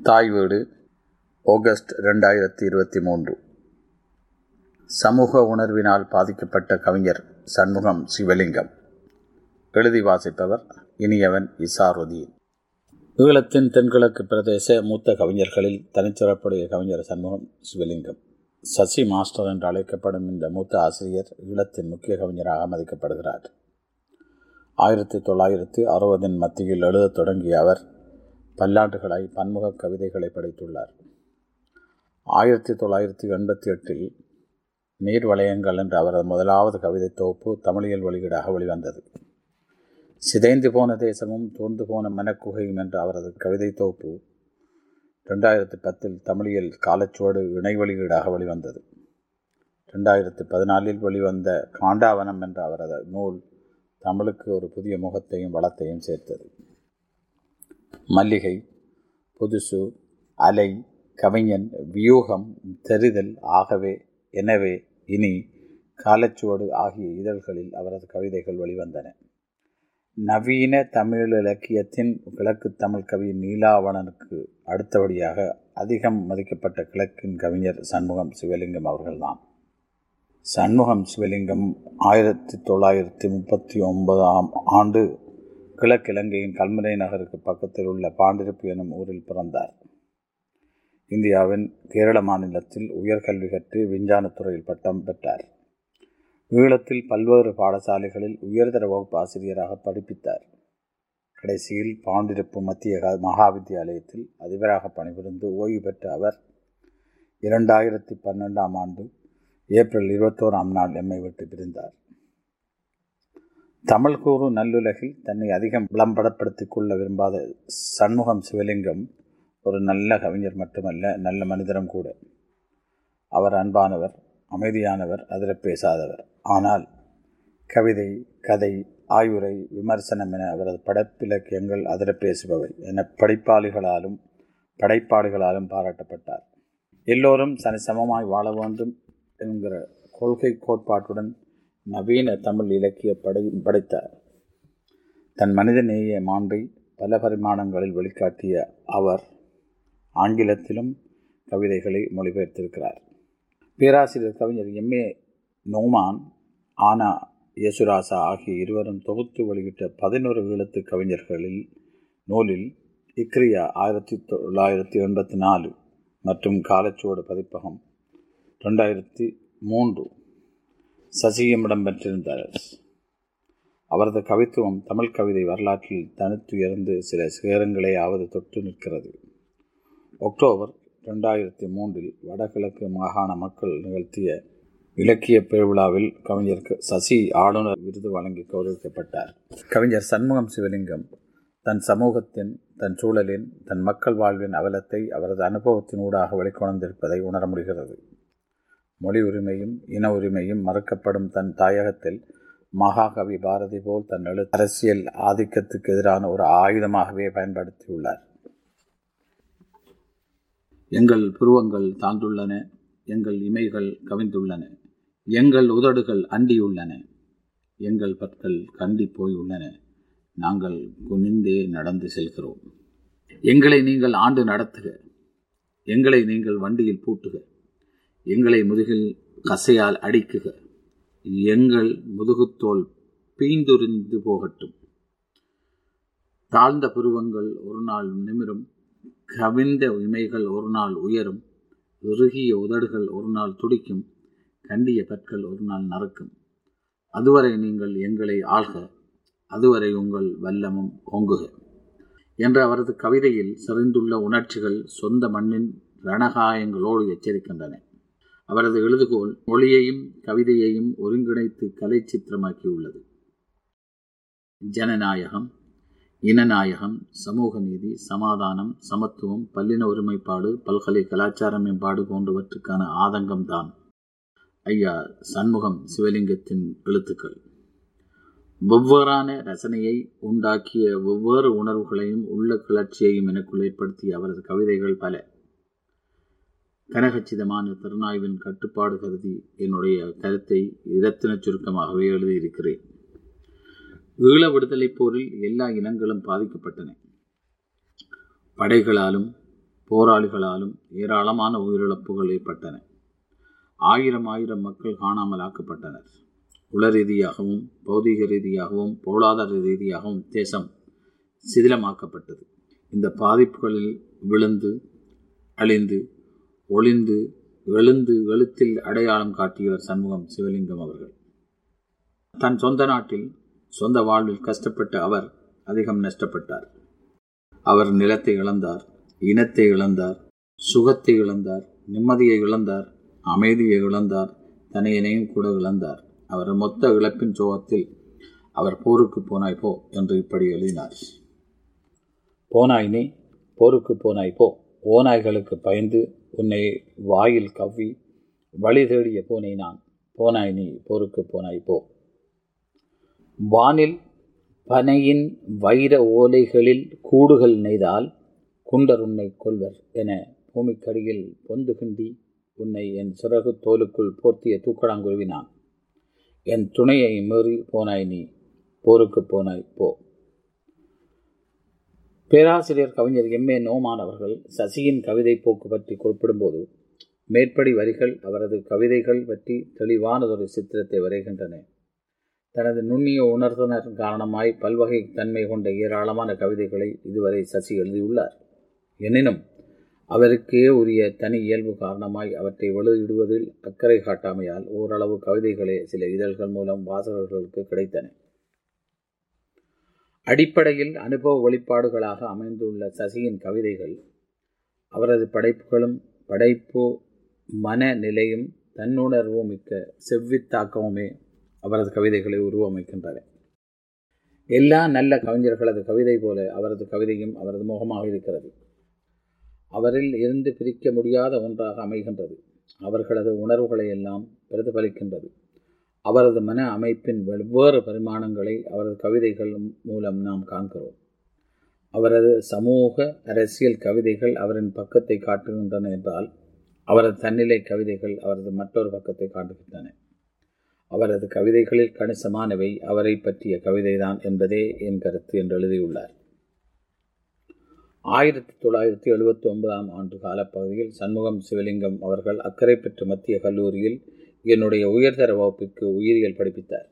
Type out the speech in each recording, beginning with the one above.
தாய் வீடு ஆகஸ்ட் ரெண்டாயிரத்தி இருபத்தி மூன்று சமூக உணர்வினால் பாதிக்கப்பட்ட கவிஞர் சண்முகம் சிவலிங்கம். எழுதி வாசிப்பவர் இனியவன் இசாருதீன். ஈழத்தின் தென்கிழக்கு பிரதேச மூத்த கவிஞர்களில் தனிச்சிறப்புடைய கவிஞர் சண்முகம் சிவலிங்கம். சசி மாஸ்டர் என்று அழைக்கப்படும் இந்த மூத்த ஆசிரியர் ஈழத்தின் முக்கிய கவிஞராக மதிக்கப்படுகிறார். ஆயிரத்தி தொள்ளாயிரத்தி அறுபதின் மத்தியில் எழுதத் தொடங்கிய அவர் பல்லாண்டுகளாய் பன்முக கவிதைகளை படைத்துள்ளார். ஆயிரத்தி தொள்ளாயிரத்தி எண்பத்தி எட்டில் நீர் வளையங்கள் என்ற அவரது முதலாவது கவிதை தொகுப்பு தமிழியல் வெளியீடாக வெளிவந்தது. சிதைந்து போன தேசமும் தோர்ந்து போன மனக்குகையும் என்ற அவரது கவிதை தொகுப்பு ரெண்டாயிரத்தி பத்தில் தமிழியல் காலச்சுவடு இணை வெளியீடாக வெளிவந்தது. ரெண்டாயிரத்தி பதினாலில் வெளிவந்த காண்டாவனம் என்ற அவரது நூல் தமிழுக்கு ஒரு புதிய முகத்தையும் வளத்தையும் சேர்த்தது. மல்லிகை புதுசு அலை கவிஞன் வியூகம் தெரிதல் ஆகவே எனவே இனி காலச்சுவடு ஆகிய இதழ்களில் அவரது கவிதைகள் வெளிவந்தன. நவீன தமிழ் இலக்கியத்தின் கிழக்கு தமிழ் கவி நீலாவணனுக்கு அடுத்தபடியாக அதிகம் மதிக்கப்பட்ட கிழக்கின் கவிஞர் சண்முகம் சிவலிங்கம் அவர்கள்தான். சண்முகம் சிவலிங்கம் ஆயிரத்தி தொள்ளாயிரத்தி முப்பத்தி ஒன்பதாம் ஆண்டு கிழக்கிழங்கையின் கல்முனை நகருக்கு பக்கத்தில் உள்ள பாண்டிருப்பு எனும் ஊரில் பிறந்தார். இந்தியாவின் கேரள மாநிலத்தில் உயர்கல்வி கற்று விஞ்ஞானத்துறையில் பட்டம் பெற்றார். ஈழத்தில் பல்வேறு பாடசாலைகளில் உயர்தர வகுப்பு ஆசிரியராக படிப்பித்தார். கடைசியில் பாண்டிருப்பு மத்திய மகா வித்தியாலயத்தில் அதிபராக பணிபுரிந்து ஓய்வு பெற்ற அவர் இரண்டாயிரத்தி பன்னெண்டாம் ஆண்டு ஏப்ரல் இருபத்தோராம் நாள் எம்மை விட்டு பிரிந்தார். தமிழ் கூறு நல்லுலகில் தன்னை அதிகம் விளம்பரப்படுத்திக் கொள்ள விரும்பாத சண்முகம் சிவலிங்கம் ஒரு நல்ல கவிஞர் மட்டுமல்ல நல்ல மனிதரும் கூட. அவர் அன்பானவர் அமைதியானவர் அதிர பேசாதவர். ஆனால் கவிதை கதை ஆய்வுரை விமர்சனம் என அவரது படைப்பிலக்கியங்கள் அதிர பேசுபவை என படைப்பாளிகளாலும் படைப்பாளிகளாலும் பாராட்டப்பட்டார். எல்லோரும் சமமாய் வாழ வேண்டும் என்கிற கொள்கை கோட்பாட்டுடன் நவீன தமிழ் இலக்கிய படை படைத்தார். தன் மனிதநேய மாண்பை பல பரிமாணங்களில் வெளிக்காட்டிய அவர் ஆங்கிலத்திலும் கவிதைகளை மொழிபெயர்த்திருக்கிறார். பேராசிரியர் கவிஞர் எம்ஏ நோமான் ஆனா யேசுராசா ஆகிய இருவரும் தொகுத்து வெளியிட்ட பதினோரு ஈழத்து கவிஞர்களில் நூலில் இக்ரியா ஆயிரத்தி தொள்ளாயிரத்தி எண்பத்தி நாலு மற்றும் காலச்சுவடு பதிப்பகம் ரெண்டாயிரத்தி மூன்று சசியும் இடம்பெற்றிருந்தார் அவரது கவித்துவம் தமிழ் கவிதை வரலாற்றில் தனித்துயர்ந்து சில சிகரங்களையாவது தொட்டு நிற்கிறது. அக்டோபர் ரெண்டாயிரத்தி மூன்றில் வடகிழக்கு மாகாண மக்கள் நிகழ்த்திய இலக்கிய பெருவிழாவில் கவிஞர் சசி ஆளுநர் விருது வழங்கி கௌரவிக்கப்பட்டார். கவிஞர் சண்முகம் சிவலிங்கம் தன் சமூகத்தின் தன் சூழலின் தன் மக்கள் வாழ்வின் அவலத்தை அவரது அனுபவத்தினூடாக வெளிக்கொணர்ந்திருப்பதை உணர முடிகிறது. மொழி உரிமையும் இன உரிமையும் மறுக்கப்படும் தன் தாயகத்தில் மகாகவி பாரதி போல் தன் எழு அரசியல் ஆதிக்கத்துக்கு எதிரான ஒரு ஆயுதமாகவே பயன்படுத்தியுள்ளார். எங்கள் புருவங்கள் தாழ்ந்துள்ளன எங்கள் இமைகள் கவிழ்ந்துள்ளன எங்கள் உதடுகள் அண்டியுள்ளன எங்கள் பற்கள் கண்டி போயுள்ளன நாங்கள் குனிந்தே நடந்து செல்கிறோம். எங்களை நீங்கள் ஆண்டு நடத்துக எங்களை நீங்கள் வண்டியில் பூட்டுக எங்களை முதுகில் கசையால் அடிக்குக. எங்கள் முதுகுத்தோல் பீந்துரிந்து போகட்டும். தாழ்ந்த புருவங்கள் ஒரு நாள் நிமிரும் கவிழ்ந்த இமைகள் ஒரு நாள் உயரும் இறுகிய உதடுகள் ஒரு நாள் துடிக்கும் கண்டிய பற்கள் ஒரு நாள் நறுக்கும். அதுவரை நீங்கள் எங்களை ஆள்க அதுவரை உங்கள் வல்லமும் ஓங்குக. என்ற அவரது கவிதையில் செறிந்துள்ள உணர்ச்சிகள் சொந்த மண்ணின் ரணகாயங்களோடு எச்சரிக்கின்றன. அவரது எழுதுகோள் மொழியையும் கவிதையையும் ஒருங்கிணைத்து கலை சித்திரமாக்கியுள்ளது ஜனநாயகம் இனநாயகம் சமூக நீதி சமாதானம் சமத்துவம் பல்லின ஒருமைப்பாடு பல்கலை கலாச்சார மேம்பாடு போன்றவற்றுக்கான ஆதங்கம்தான். ஐயா சண்முகம் சிவலிங்கத்தின் எழுத்துக்கள். வெவ்வேறான ரசனையை உண்டாக்கிய வெவ்வேறு உணர்வுகளையும் உள்ள கிளர்ச்சியையும் எனக்குள் ஏற்படுத்திய அவரது கவிதைகள் பல. கனகச்சிதமான திறனாய்வின் கட்டுப்பாடு கருதி என்னுடைய கருத்தை இரத்தின சுருக்கமாகவே எழுதியிருக்கிறேன். ஈழ விடுதலைப் போரில் எல்லா இனங்களும் பாதிக்கப்பட்டன. படைகளாலும் போராளிகளாலும் ஏராளமான உயிரிழப்புகள் ஏற்பட்டன. ஆயிரம் ஆயிரம் மக்கள் காணாமல் ஆக்கப்பட்டனர். உள ரீதியாகவும் பௌதீக ரீதியாகவும் பொருளாதார ரீதியாகவும் தேசம் சிதிலமாக்கப்பட்டது. இந்த பாதிப்புகளில் விழுந்து அழிந்து ஒளிந்து எழுந்து எழுத்தில் அடையாளம் காட்டியவர் சண்முகம் சிவலிங்கம் அவர்கள். தன் சொந்த நாட்டில் சொந்த வாழ்வில் கஷ்டப்பட்ட அவர் அதிகம் நஷ்டப்பட்டார். அவர் நிலத்தை இழந்தார் இனத்தை இழந்தார் சுகத்தை இழந்தார் நிம்மதியை இழந்தார் அமைதியை இழந்தார் தனையனையும் கூட இழந்தார். அவர் மொத்த இழப்பின் சோகத்தில் அவர் போருக்கு போனாய் போ என்று இப்படி எழுதினார். போனாய் நீ போருக்கு போனாய் போ. ஓநாய்களுக்கு பயந்து உன்னை வாயில் கவ்வி வழி தேடிய போனை நான். போனாய் நீ போருக்கு போனாய் போ. வானில் பனையின் வைர ஓலைகளில் கூடுகள் நெய்தால் குண்டர் உன்னை கொள்வர் என பூமிக்கடியில் பொந்து கிண்டி உன்னை என் சிறகு தோலுக்குள் போர்த்திய தூக்கடாங்குருவினான். என் துணையை மீறி போனாய் நீ போருக்கு போனாய் போ. பேராசிரியர் கவிஞர் எம் ஏ நோமான் அவர்கள் சசியின் கவிதை போக்கு பற்றி குறிப்பிடும்போது மேற்படி வரிகள் அவரது கவிதைகள் பற்றி தெளிவானதொரு சித்திரத்தை வரைகின்றன. தனது நுண்ணிய உணர்த்தினர் காரணமாய் பல்வகை தன்மை கொண்ட ஏராளமான கவிதைகளை இதுவரை சசி எழுதியுள்ளார். எனினும் அவருக்கே உரிய தனி இயல்பு காரணமாய் அவற்றை வெளியிடுவதில் அக்கறை காட்டாமையால் ஓரளவு கவிதைகளே சில இதழ்கள் மூலம் வாசகர்களுக்கு கிடைத்தன. அடிப்படையில் அனுபவ வெளிப்பாடுகளாக அமைந்துள்ள சசியின் கவிதைகள் அவரது படைப்புகளும் படைப்பு மனநிலையும் தன்னுணர்வும் மிக்க செவ்வித்தாக்கமுமே அவரது கவிதைகளை உருவமைக்கின்றன. எல்லா நல்ல கவிஞர்களது கவிதை போல அவரது கவிதையும் அவரது முகமாக இருக்கிறது. அவரில் இருந்து பிரிக்க முடியாத ஒன்றாக அமைகின்றது. அவர்களது உணர்வுகளை எல்லாம் பிரதிபலிக்கின்றது. அவரது மன அமைப்பின் வெவ்வேறு பரிமாணங்களை அவரது கவிதைகள் மூலம் நாம் காண்கிறோம். அவரது சமூக அரசியல் கவிதைகள் அவரின் பக்கத்தை காட்டுகின்றன என்றால் அவரது தன்னிலை கவிதைகள் அவரது மற்றொரு பக்கத்தை காட்டுகின்றன. அவரது கவிதைகளில் கணிசமானவை அவரை பற்றிய கவிதைதான் என்பதே என் கருத்து என்று எழுதியுள்ளார். ஆயிரத்தி தொள்ளாயிரத்தி எழுபத்தி ஒன்பதாம் ஆண்டு காலப்பகுதியில் சண்முகம் சிவலிங்கம் அவர்கள் அக்கறை பெற்ற மத்திய கல்லூரியில் என்னுடைய உயர்தர வகுப்பிற்கு உயிரியல் படிப்பித்தார்.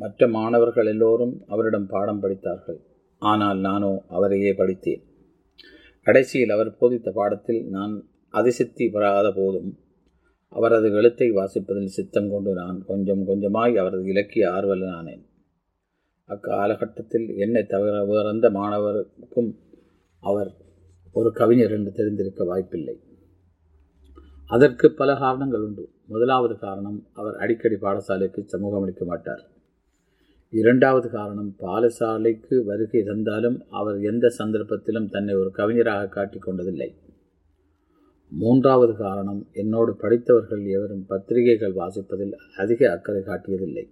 மற்ற மாணவர்கள் எல்லோரும் அவரிடம் பாடம் படித்தார்கள். ஆனால் நானோ அவரையே படித்தேன். கடைசியில் அவர் போதித்த பாடத்தில் நான் அதிசித்தி பெறாத போதும் அவரது எழுத்தை வாசிப்பதில் சித்தம் கொண்டு நான் கொஞ்சம் கொஞ்சமாய் அவரது இலக்கிய ஆர்வலனானேன் அக்காலகட்டத்தில் என்னை தவிர வேறெந்த மாணவருக்கும் அவர் ஒரு கவிஞர் என்று தெரிந்திருக்க வாய்ப்பில்லை. அதற்கு பல காரணங்கள் உண்டு. முதலாவது காரணம் அவர் அடிக்கடி பாடசாலைக்கு சமூகம் அளிக்க மாட்டார். இரண்டாவது காரணம் பாடசாலைக்கு வருகை தந்தாலும் அவர் எந்த சந்தர்ப்பத்திலும் தன்னை ஒரு கவிஞராக காட்டிக் கொண்டதில்லை. மூன்றாவது காரணம் என்னோடு படித்தவர்கள் எவரும் பத்திரிகைகள் வாசிப்பதில் அதிக அக்கறை காட்டியதில்லை.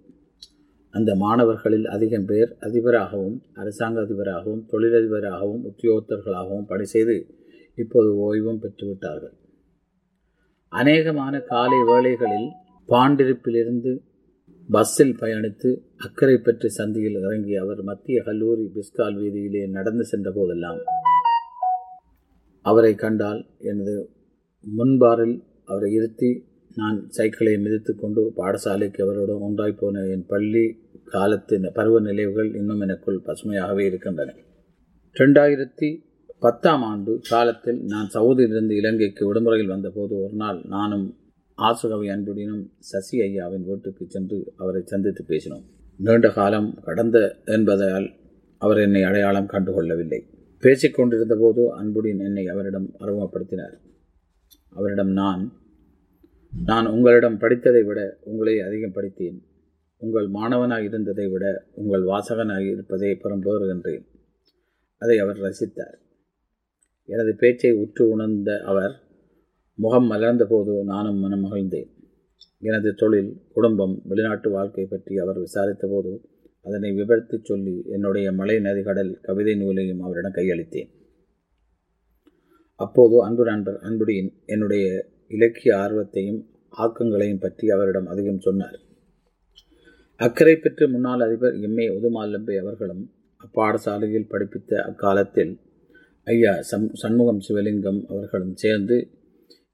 அந்த மாணவர்களில் அதிகம் பேர் அதிபராகவும் அரசாங்க அதிபராகவும் தொழிலதிபராகவும் உத்தியோகத்தர்களாகவும் பணி செய்து இப்போது ஓய்வும் பெற்றுவிட்டார்கள். அநேகமான காலை வேளைகளில் பாண்டிருப்பிலிருந்து பஸ்ஸில் பயணித்து அக்கறை பெற்று சந்தியில் இறங்கிய அவர் மத்திய கல்லூரி பிஸ்கால் வீதியிலே நடந்து சென்ற போதெல்லாம் அவரை கண்டால் எனது முன்பாரில் அவரை இருத்தி நான் சைக்கிளை மிதித்து கொண்டு பாடசாலைக்கு அவரோடு ஒன்றாய் போன என் பள்ளி காலத்தின் பருவ நினைவுகள் இன்னும் எனக்குள் பசுமையாகவே இருக்கின்றன. ரெண்டாயிரத்தி பத்தாம் ஆண்டு காலத்தில் நான் சவுதியிலிருந்து இலங்கைக்கு விடுமுறையில் வந்தபோது ஒரு நாள் நானும் ஆசுகவி அன்புடனும் சசி ஐயாவின் வீட்டுக்கு சென்று அவரை சந்தித்து பேசினோம். நீண்ட காலம் கடந்த என்பதால் அவர் என்னை அடையாளம் கண்டுகொள்ளவில்லை. பேசிக்கொண்டிருந்த போது அன்புடன் என்னை அவரிடம் அறிமுகப்படுத்தினார். அவரிடம் நான் நான் உங்களிடம் படித்ததை விட உங்களை அதிகம் படித்தேன். உங்கள் மாணவனாக இருந்ததை விட உங்கள் வாசகனாக இருப்பதை பெறுகின்றேன் அதை அவர் ரசித்தார். எனது பேச்சை உற்று உணர்ந்த அவர் முகம் மலர்ந்த போது நானும் மனம் மகிழ்ந்தேன். எனது தொழில் குடும்பம் வெளிநாட்டு வாழ்க்கை பற்றி அவர் விசாரித்த போது அதனை விவரித்து சொல்லி என்னுடைய மலை நதிகடல் கவிதை நூலையும் அவரிடம் கையளித்தேன். அப்போது அன்பு நண்பர் அன்புடியின் என்னுடைய இலக்கிய ஆர்வத்தையும் ஆக்கங்களையும் பற்றி அவரிடம் அதிகம் சொன்னார். அக்கறை பெற்று முன்னாள் அதிபர் எம்ஏ உதுமாலம்பே உதுமாலம்பை அவர்களும் அப்பாடசாலையில் படிப்பித்த அக்காலத்தில் ஐயா சம் சண்முகம் சிவலிங்கம் அவர்களும் சேர்ந்து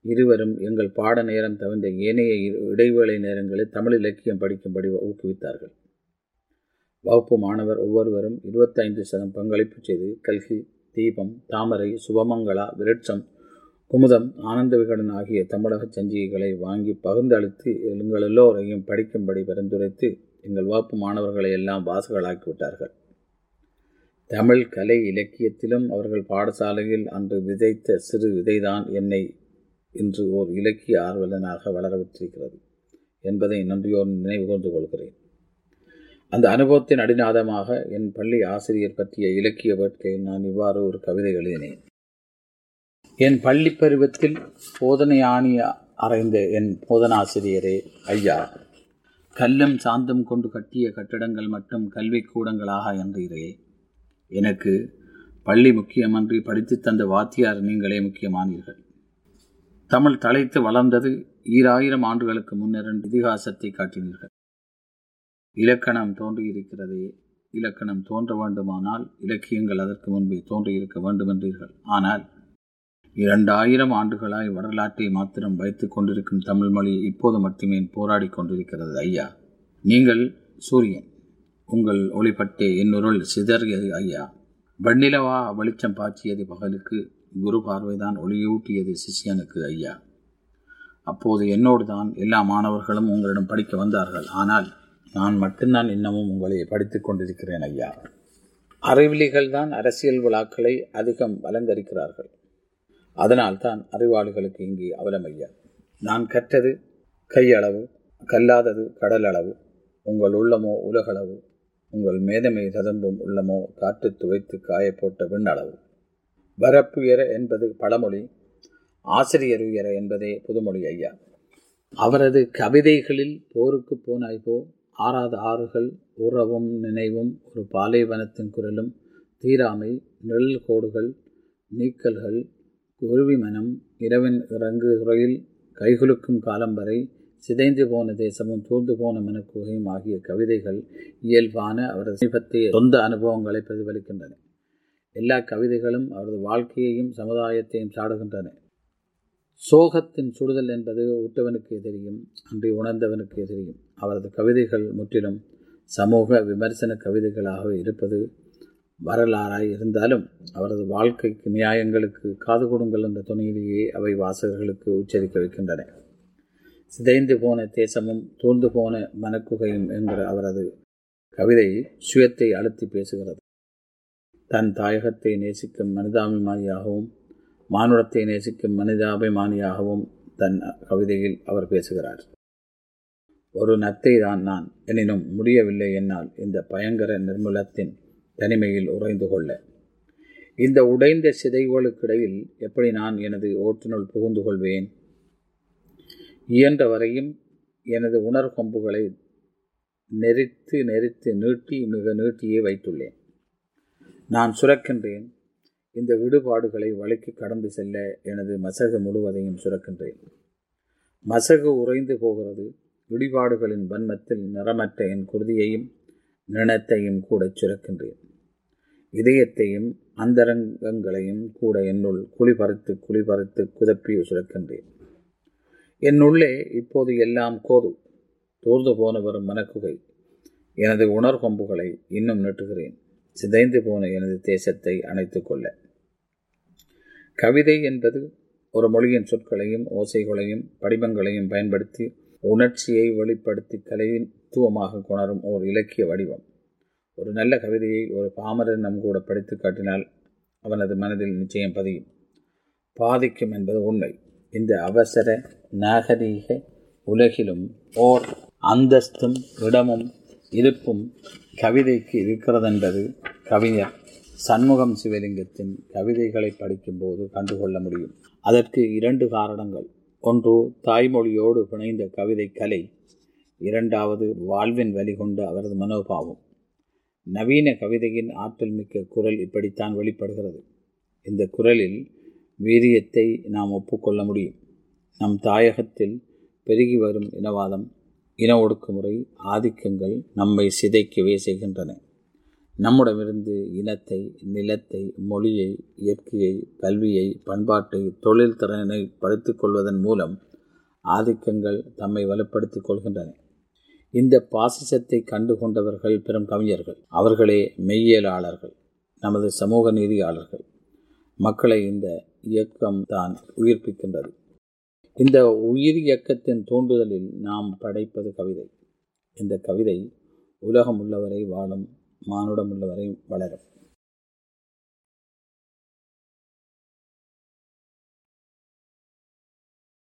இருவரும் எங்கள் பாட நேரம் தவிர்ந்த ஏனைய இடைவேளை நேரங்களில் தமிழ் இலக்கியம் படிக்கும்படி ஊக்குவித்தார்கள். வகுப்பு மாணவர் ஒவ்வொருவரும் இருபத்தைந்து சதம் பங்களிப்பு செய்து கல்கி தீபம் தாமரை சுபமங்களா விருட்சம் குமுதம் ஆனந்த விகடன் ஆகிய தமிழக சஞ்சிகைகளை வாங்கி பகிர்ந்தளித்து எங்கள் எல்லோரையும் படிக்கும்படி பரிந்துரைத்து எங்கள் வகுப்பு மாணவர்களை எல்லாம் வாசகளாக்கிவிட்டார்கள் தமிழ் கலை இலக்கியத்திலும் அவர்கள் பாடசாலையில் அன்று விதைத்த சிறு விதைதான் என்னை இன்று ஓர் இலக்கிய ஆர்வலனாக வளரவிட்டிருக்கிறது என்பதை நன்றியோர் நினைவு கூர்ந்து கொள்கிறேன். அந்த அனுபவத்தின் அடிநாதமாக என் பள்ளி ஆசிரியர் பற்றிய இலக்கிய வேட்கையில் நான் இவ்வாறு ஒரு கவிதை எழுதினேன். என் பள்ளி பருவத்தில் போதனையாணி அறைந்த என் போதனாசிரியரே ஐயா கல்லும் சாந்தம் கொண்டு கட்டிய கட்டிடங்கள் மட்டும் கல்விக்கூடங்களாக என்றீரே எனக்கு பள்ளி முக்கியமன்றி படித்து தந்த வாத்தியார் நீங்களே முக்கியமானீர்கள். தமிழ் தலைத்து வளர்ந்தது ஈராயிரம் ஆண்டுகளுக்கு முன்னர் இதிகாசத்தை காட்டினீர்கள். இலக்கணம் தோன்றியிருக்கிறதே இலக்கணம் தோன்ற வேண்டுமானால் இலக்கியங்கள் அதற்கு முன்பே தோன்றியிருக்க வேண்டுமென்றீர்கள். ஆனால் இரண்டாயிரம் ஆண்டுகளாய் வரலாற்றை மாத்திரம் வைத்துக் கொண்டிருக்கும் தமிழ் மொழி இப்போது மட்டுமே போராடி கொண்டிருக்கிறது ஐயா. நீங்கள் சூரியன். உங்கள் ஒளிப்பட்டே என்னுருள் சிதறியது ஐயா. வெண்ணிலவா வெளிச்சம் பாய்ச்சியது பகலுக்கு குரு பார்வைதான் ஒளியூட்டியது சிஷியனுக்கு ஐயா. அப்போது என்னோடு தான் எல்லா மாணவர்களும் உங்களிடம் படிக்க வந்தார்கள். ஆனால் நான் மட்டும்தான் இன்னமும் உங்களை படித்துக் கொண்டிருக்கிறேன் ஐயா. அறிவிலிகள் தான் அரசியல் விழாக்களை அதிகம் அலங்கரிக்கிறார்கள். அதனால் தான் அறிவாளிகளுக்கு இங்கே அவலம் ஐயா. நான் கற்றது கையளவு கல்லாதது கடல் அளவு உங்கள் உள்ளமோ உலகளவு உங்கள் மேதமை ததம்பும் உள்ளமோ காற்று துவைத்து காயப்போட்ட விண்ணளவு வரப்புயர என்பது பழமொழி ஆசிரியர் உயர என்பதே புதுமொழி ஐயா. அவரது கவிதைகளில் போருக்கு போனாய்போ ஆறாத ஆறுகள் உறவும் நினைவும் ஒரு பாலைவனத்தின் குரலும் தீராமை நிழல் கோடுகள் நீக்கல்கள் குருவி மனம் இரவின் இறங்கு துறையில் கைகுலுக்கும் காலம் வரை சிதைந்து போன தேசமும் தூர்ந்து போன மனக்குகையும் ஆகிய கவிதைகள் இயல்பான அவரது சமீபத்திய சொந்த அனுபவங்களை பிரதிபலிக்கின்றன. எல்லா கவிதைகளும் அவரது வாழ்க்கையையும் சமுதாயத்தையும் சாடுகின்றன. சோகத்தின் சுடுதல் என்பது உற்றவனுக்கு தெரியும் அன்றி உணர்ந்தவனுக்கு தெரியும். அவரது கவிதைகள் முற்றிலும் சமூக விமர்சன கவிதைகளாக இருப்பது வரலாறாய் இருந்தாலும் அவரது வாழ்க்கைக்கு நியாயங்களுக்கு காது கொடுங்கள் என்ற துணையிலேயே அவை வாசகர்களுக்கு உச்சரிக்க வைக்கின்றன. சிதைந்து போன தேசமும் தூர்ந்து போன மனக்குகையும் என்கிற அவரது கவிதை சுயத்தை அழுத்தி பேசுகிறது. தன் தாயகத்தை நேசிக்கும் மனிதாபிமானியாகவும் மானுடத்தை நேசிக்கும் மனிதாபிமானியாகவும் தன் கவிதையில் அவர் பேசுகிறார். ஒரு நத்தை தான் நான். எனினும் முடியவில்லை என்னால் இந்த பயங்கர நிர்மூலத்தின் தனிமையில் உறைந்து கொள்ள. இந்த உடைந்த சிதைவுகளுக்கிடையில் எப்படி நான் எனது ஓட்டுநுள் புகுந்து கொள்வேன்? இயன்ற வரையும் எனது உணர்கொம்புகளை நெறித்து நெறித்து நீட்டி மிக நீட்டியே வைத்துள்ளேன். நான் சுரக்கின்றேன். இந்த விடுபாடுகளை வழிக்கு கடந்து செல்ல எனது மசகு முழுவதையும் சுரக்கின்றேன். மசகு உறைந்து போகிறது. விடுபாடுகளின் வன்மத்தில் நிறமற்ற என் குருதியையும் நினத்தையும் கூட சுரக்கின்றேன். இதயத்தையும் அந்தரங்கங்களையும் கூட என்னுள் குளிபறித்து குளிபறித்து குதப்பி சுரக்கின்றேன். என்னுள்ளே இப்போது எல்லாம் கோது தூர்ந்து போன வரும் மனக்குகை எனது உணர்கொம்புகளை இன்னும் நெட்டுகிறேன். சிதைந்து போன எனது தேசத்தை அணைத்து கொள்ள. கவிதை என்பது ஒரு மொழியின் சொற்களையும் ஓசைகளையும் படிமங்களையும் பயன்படுத்தி உணர்ச்சியை வெளிப்படுத்தி கலைத்துவமாக கொணரும் ஓர் இலக்கிய வடிவம். ஒரு நல்ல கவிதையை ஒரு பாமரன் நம் கூட படித்து காட்டினால் அவனது மனதில் நிச்சயம் பதியும். பாதிக்கும் என்பது உண்மை. இந்த அவசர நாகரீக உலகிலும் ஓர் அந்தஸ்தும் இடமும் இருப்பும் கவிதைக்கு இருக்கிறதென்பது கவிஞர் சண்முகம் சிவலிங்கத்தின் கவிதைகளை படிக்கும்போது கண்டுகொள்ள முடியும். அதற்கு இரண்டு காரணங்கள். ஒன்று தாய்மொழியோடு பிணைந்த கவிதை கலை. இரண்டாவது வாழ்வின் வழிகொண்ட அவரது மனோபாவம். நவீன கவிதையின் ஆற்றல் மிக்க குரல் இப்படித்தான் வெளிப்படுகிறது. இந்த குரலில் வீரியத்தை நாம் ஒப்புக்கொள்ள முடியும். நம் தாயகத்தில் பெருகி வரும் இனவாதம் இன ஒடுக்குமுறை ஆதிக்கங்கள் நம்மை சிதைக்கவே செய்கின்றன. நம்முடமிருந்து இனத்தை நிலத்தை மொழியை இயற்கையை கல்வியை பண்பாட்டை தொழில் திறனை படுத்திக் கொள்வதன் மூலம் ஆதிக்கங்கள் தம்மை வலுப்படுத்திக் கொள்கின்றன. இந்த பாசிசத்தை கண்டு கொண்டவர்கள் பெரும் கவிஞர்கள். அவர்களே மெய்யியலாளர்கள் நமது சமூக நீதியாளர்கள். மக்களை இந்த இயக்கம் தான் உயிர்ப்பிக்கின்றது. இந்த உயிர் இயக்கத்தின் தூண்டுதலில் நாம் படைப்பது கவிதை. இந்த கவிதை உலகம் உள்ளவரை வாழும் மானுடம் உள்ளவரை வளரும்.